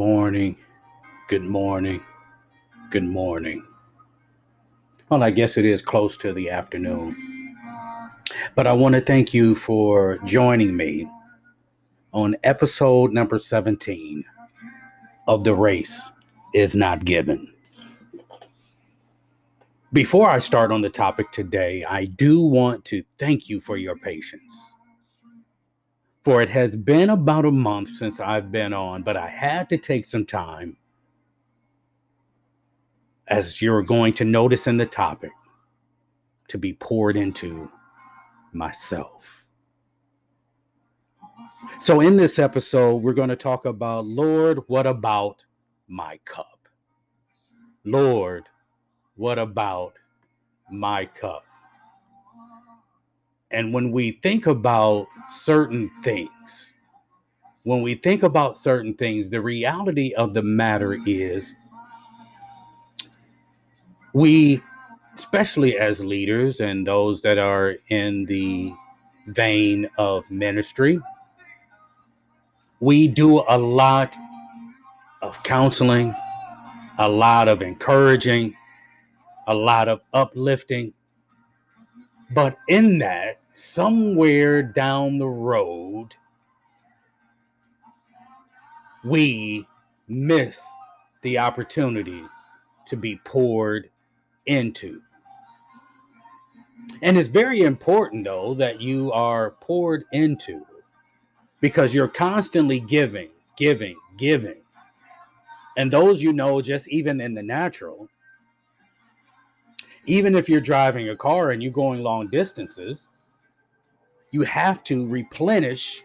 Morning. Good morning. Good morning. Well, I guess it is close to the afternoon. But I want to thank you for joining me on episode number 17 of The Race is Not Given. Before I start on the topic today, I do want to thank you for your patience. For it has been about a month since I've been on, but I had to take some time, as you're going to notice in the topic, to be poured into myself. So, in this episode, we're going to talk about Lord, what about my cup? Lord, what about my cup? And when we think about certain things, when we think about certain things, the reality of the matter is we, especially as leaders and those that are in the vein of ministry, we do a lot of counseling, a lot of encouraging, a lot of uplifting. But in that, somewhere down the road, we miss the opportunity to be poured into. And it's very important, though, that you are poured into because you're constantly giving, giving, giving. And those you know, just even in the natural, even if you're driving a car and you're going long distances, you have to replenish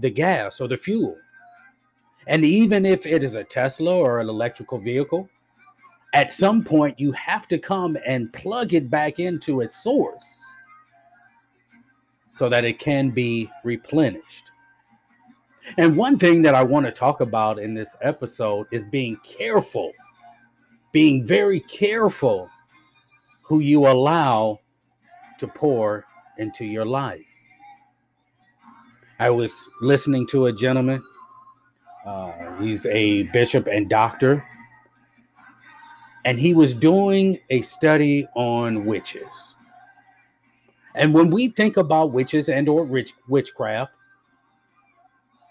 the gas or the fuel. And even if it is a Tesla or an electrical vehicle, at some point you have to come and plug it back into its source so that it can be replenished. And one thing that I want to talk about in this episode is being careful, being very careful who you allow to pour into your life. I was listening to a gentleman, uh, he's a bishop and doctor, and he was doing a study on witches. And when we think about witches and or witch, witchcraft,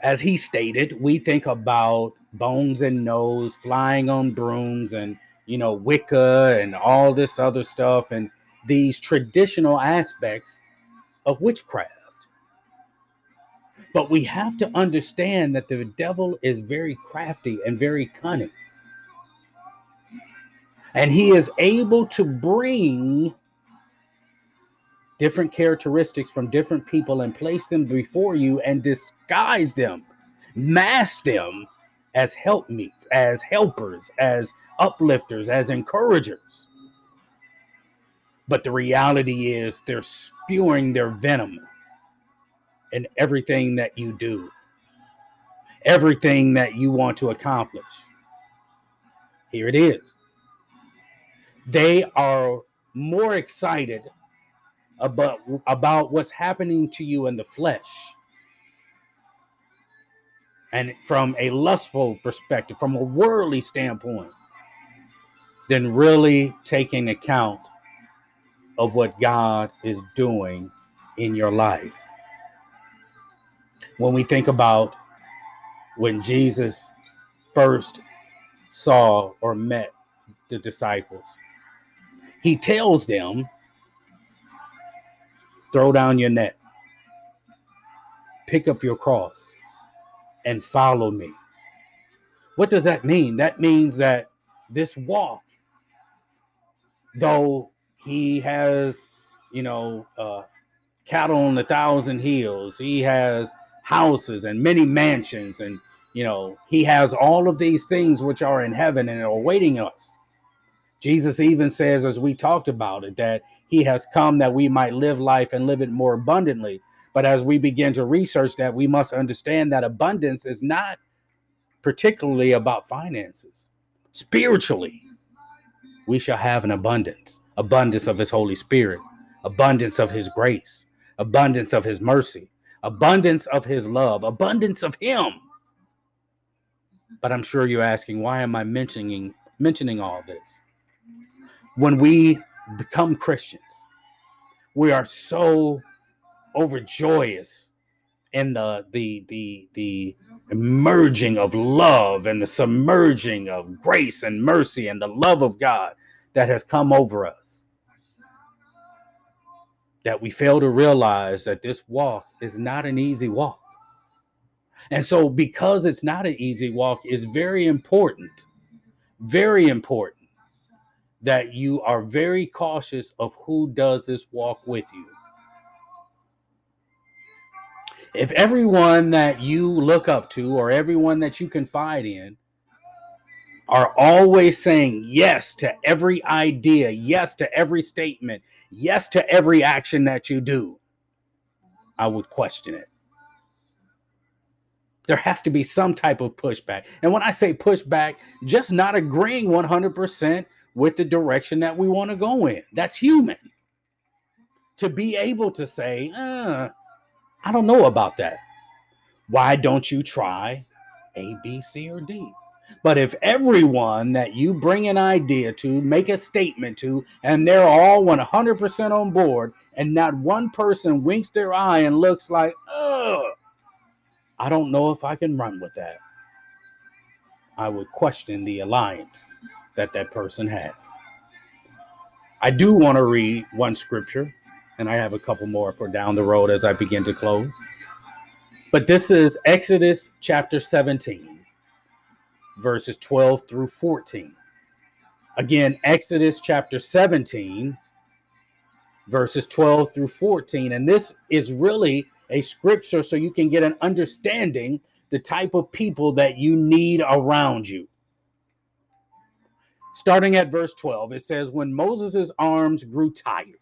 as he stated, we think about bones and nose flying on brooms and you know, Wicca and all this other stuff and these traditional aspects of witchcraft. But we have to understand that the devil is very crafty and very cunning. And he is able to bring different characteristics from different people and place them before you and disguise them, mask them as helpmeets, as helpers, as uplifters, as encouragers. But the reality is they're spewing their venom in everything that you do, everything that you want to accomplish. Here it is. They are more excited about, about what's happening to you in the flesh and from a lustful perspective, from a worldly standpoint, than really taking account of what God is doing in your life. When we think about when Jesus first saw or met the disciples, he tells them, throw down your net, pick up your cross and follow me. What does that mean? That means that this walk, though he has, you know, uh, cattle on a thousand hills, he has houses and many mansions, and, you know, he has all of these things which are in heaven and are awaiting us. Jesus even says, as we talked about it, that he has come that we might live life and live it more abundantly. But as we begin to research that, we must understand that abundance is not particularly about finances. Spiritually, we shall have an abundance abundance of His Holy Spirit, abundance of His grace, abundance of His mercy, abundance of His love, abundance of Him. But I'm sure you're asking, why am I mentioning mentioning all this? When we become Christians, we are so overjoyous in the the the the emerging of love and the submerging of grace and mercy and the love of God that has come over us. That we fail to realize that this walk is not an easy walk. And so, because it's not an easy walk, is very important, very important that you are very cautious of who does this walk with you. If everyone that you look up to or everyone that you confide in are always saying yes to every idea, yes to every statement, yes to every action that you do, I would question it. There has to be some type of pushback. And when I say pushback, just not agreeing 100% with the direction that we want to go in. That's human. To be able to say, uh, I don't know about that. Why don't you try A, B, C, or D? But if everyone that you bring an idea to, make a statement to, and they're all 100% on board, and not one person winks their eye and looks like, ugh, I don't know if I can run with that. I would question the alliance that that person has. I do want to read one scripture, and I have a couple more for down the road as I begin to close. But this is Exodus chapter 17, verses 12 through 14. Again, Exodus chapter 17, verses 12 through 14. And this is really a scripture so you can get an understanding the type of people that you need around you. Starting at verse 12, it says, When Moses' arms grew tired,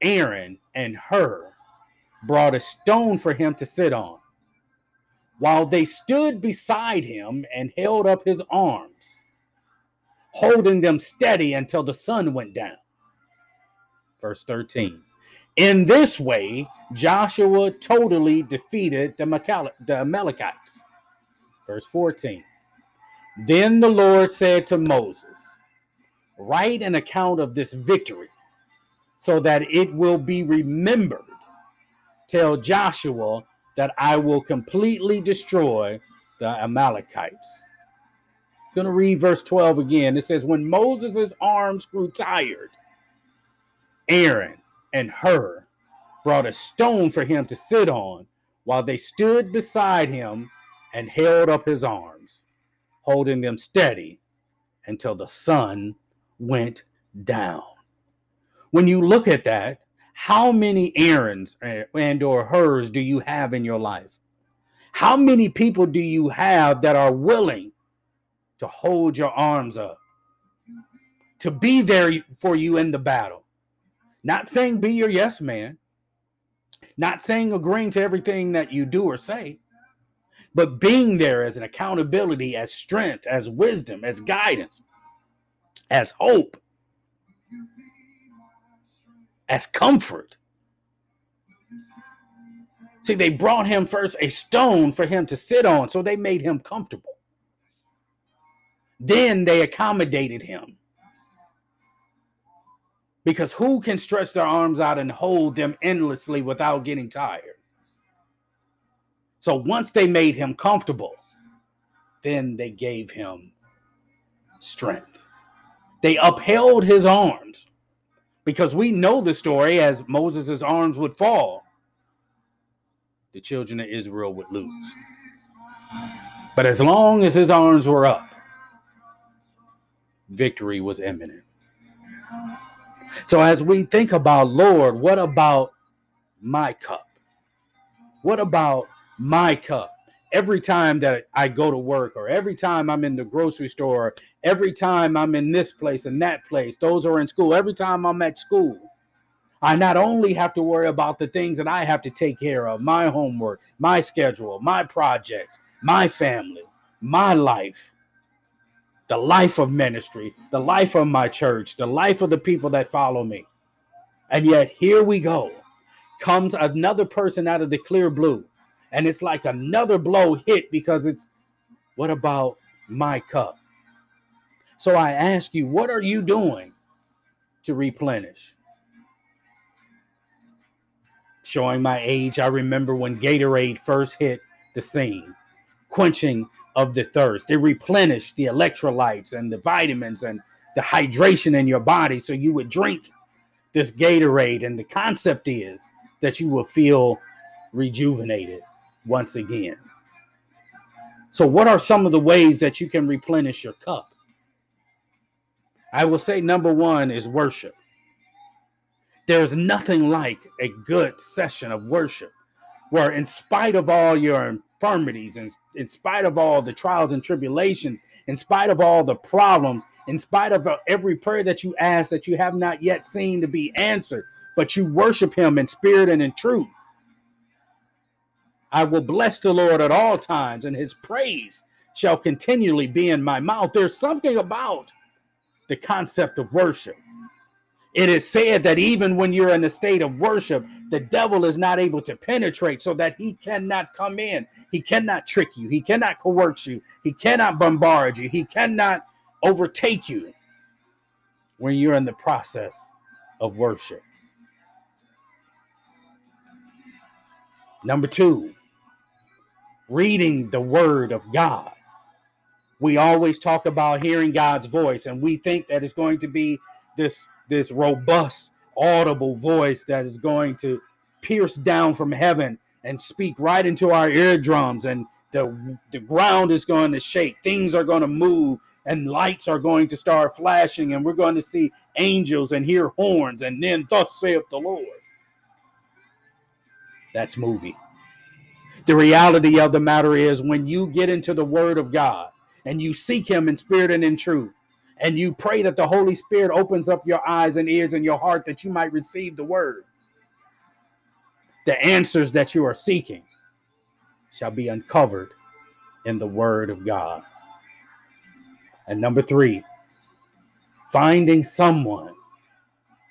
Aaron and Hur brought a stone for him to sit on, while they stood beside him and held up his arms, holding them steady until the sun went down. Verse 13. In this way, Joshua totally defeated the, the Amalekites. Verse 14. Then the Lord said to Moses, Write an account of this victory so that it will be remembered. Tell Joshua that I will completely destroy the Amalekites. I'm going to read verse 12 again. It says, When Moses' arms grew tired, Aaron and Hur brought a stone for him to sit on while they stood beside him and held up his arms, holding them steady until the sun went down. When you look at that, how many Aarons eh, and or Hurs do you have in your life? How many people do you have that are willing to hold your arms up, to be there for you in the battle? Not saying be your yes man, not saying agreeing to everything that you do or say, but being there as an accountability, as strength, as wisdom, as guidance, as hope, as comfort. See, they brought him first a stone for him to sit on, so they made him comfortable. Then they accommodated him. Because who can stretch their arms out and hold them endlessly without getting tired? So once they made him comfortable, then they gave him strength. They upheld his arms because we know the story as Moses' arms would fall, the children of Israel would lose. But as long as his arms were up, victory was imminent. So as we think about, Lord, what about my cup? What about my cup? Every time that I go to work, or every time I'm in the grocery store, every time I'm in this place and that place, those are in school, every time I'm at school, I not only have to worry about the things that I have to take care of my homework, my schedule, my projects, my family, my life, the life of ministry, the life of my church, the life of the people that follow me. And yet, here we go. Comes another person out of the clear blue. And it's like another blow hit because it's What about my cup? So I ask you, what are you doing to replenish? Showing my age, I remember when Gatorade first hit the scene, quenching of the thirst. It replenished the electrolytes and the vitamins and the hydration in your body so you would drink this Gatorade. And the concept is that you will feel rejuvenated once again. So, what are some of the ways that you can replenish your cup? I will say number one is worship. There's nothing like a good session of worship where, in spite of all your infirmities, and in spite of all the trials and tribulations, in spite of all the problems, in spite of every prayer that you ask that you have not yet seen to be answered, but you worship Him in spirit and in truth. I will bless the Lord at all times, and His praise shall continually be in my mouth. There's something about the concept of worship. It is said that even when you're in a state of worship, the devil is not able to penetrate so that he cannot come in. He cannot trick you. He cannot coerce you. He cannot bombard you. He cannot overtake you when you're in the process of worship. Number two, reading the word of God we always talk about hearing God's voice, and we think that it's going to be this this robust, audible voice that is going to pierce down from heaven and speak right into our eardrums, and the the ground is going to shake, things are going to move, and lights are going to start flashing, and we're going to see angels and hear horns, and then thus saith the Lord. That's movie. The reality of the matter is when you get into the word of God and you seek him in spirit and in truth. And you pray that the holy spirit opens up your eyes and ears and your heart that you might receive the word. The answers that you are seeking shall be uncovered in the word of god. And number 3 finding someone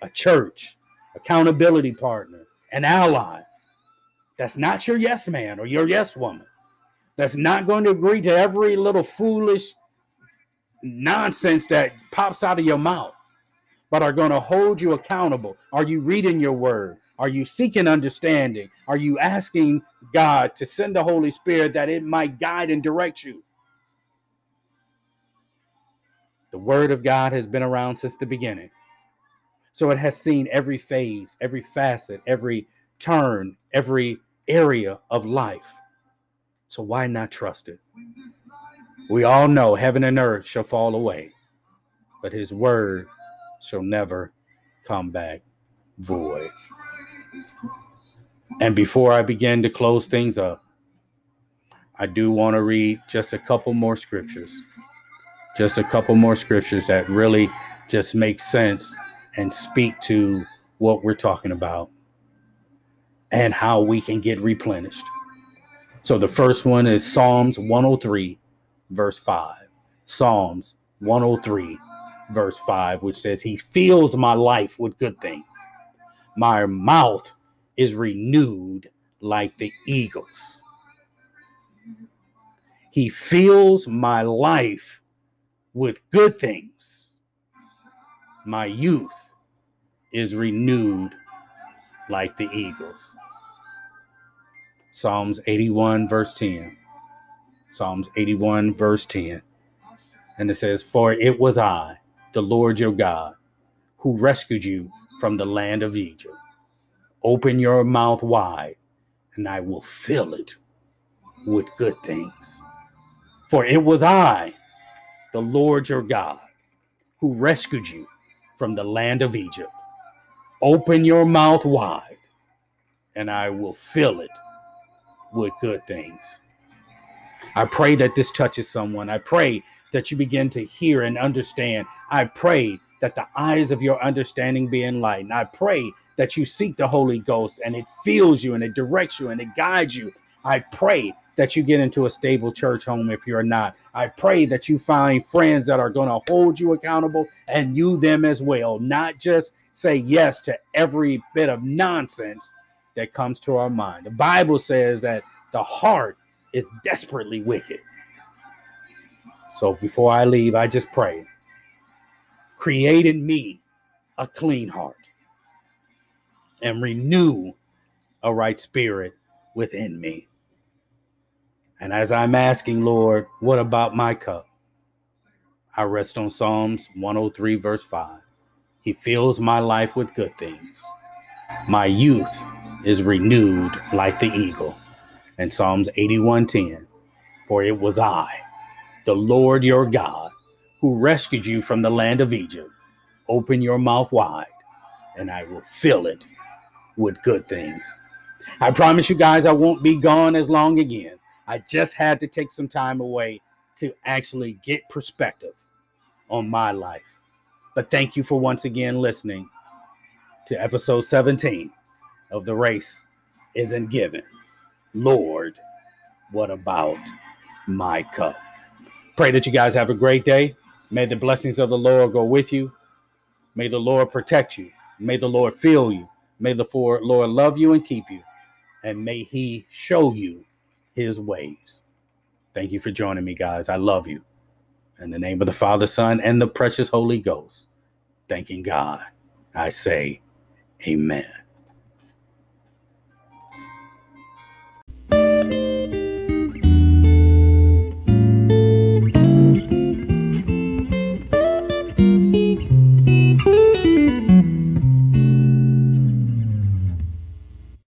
a church accountability partner an ally that's not your yes man or your yes woman that's not going to agree to every little foolish nonsense that pops out of your mouth, but are going to hold you accountable. Are you reading your word? Are you seeking understanding? Are you asking God to send the Holy Spirit that it might guide and direct you? The word of God has been around since the beginning. So it has seen every phase, every facet, every turn, every area of life. So why not trust it? We all know heaven and earth shall fall away, but his word shall never come back void. And before I begin to close things up, I do want to read just a couple more scriptures. Just a couple more scriptures that really just make sense and speak to what we're talking about and how we can get replenished. So the first one is Psalms 103, verse 5. Psalms 103, verse 5, which says, He fills my life with good things. My mouth is renewed like the eagles. He fills my life with good things. My youth is renewed like the eagles. Psalms 81, verse 10. Psalms 81, verse 10. And it says, For it was I, the Lord your God, who rescued you from the land of Egypt. Open your mouth wide, and I will fill it with good things. For it was I, the Lord your God, who rescued you from the land of Egypt. Open your mouth wide, and I will fill it with good things. I pray that this touches someone. I pray that you begin to hear and understand. I pray that the eyes of your understanding be enlightened. I pray that you seek the Holy Ghost and it fills you and it directs you and it guides you. I pray that you get into a stable church home if you're not. I pray that you find friends that are going to hold you accountable and you them as well, not just say yes to every bit of nonsense that comes to our mind. The Bible says that the heart is desperately wicked. So before I leave, I just pray create in me a clean heart and renew a right spirit within me. And as I'm asking, Lord, what about my cup? I rest on Psalms 103, verse 5. He fills my life with good things. My youth is renewed like the eagle. And Psalms 81:10. For it was I, the Lord your God, who rescued you from the land of Egypt. Open your mouth wide, and I will fill it with good things. I promise you guys I won't be gone as long again. I just had to take some time away to actually get perspective on my life. But thank you for once again listening to episode 17 of The Race Isn't Given. Lord, what about my cup? Pray that you guys have a great day. May the blessings of the Lord go with you. May the Lord protect you. May the Lord fill you. May the Lord love you and keep you. And may He show you His ways. Thank you for joining me, guys. I love you. In the name of the Father, Son, and the precious Holy Ghost, thanking God, I say, Amen.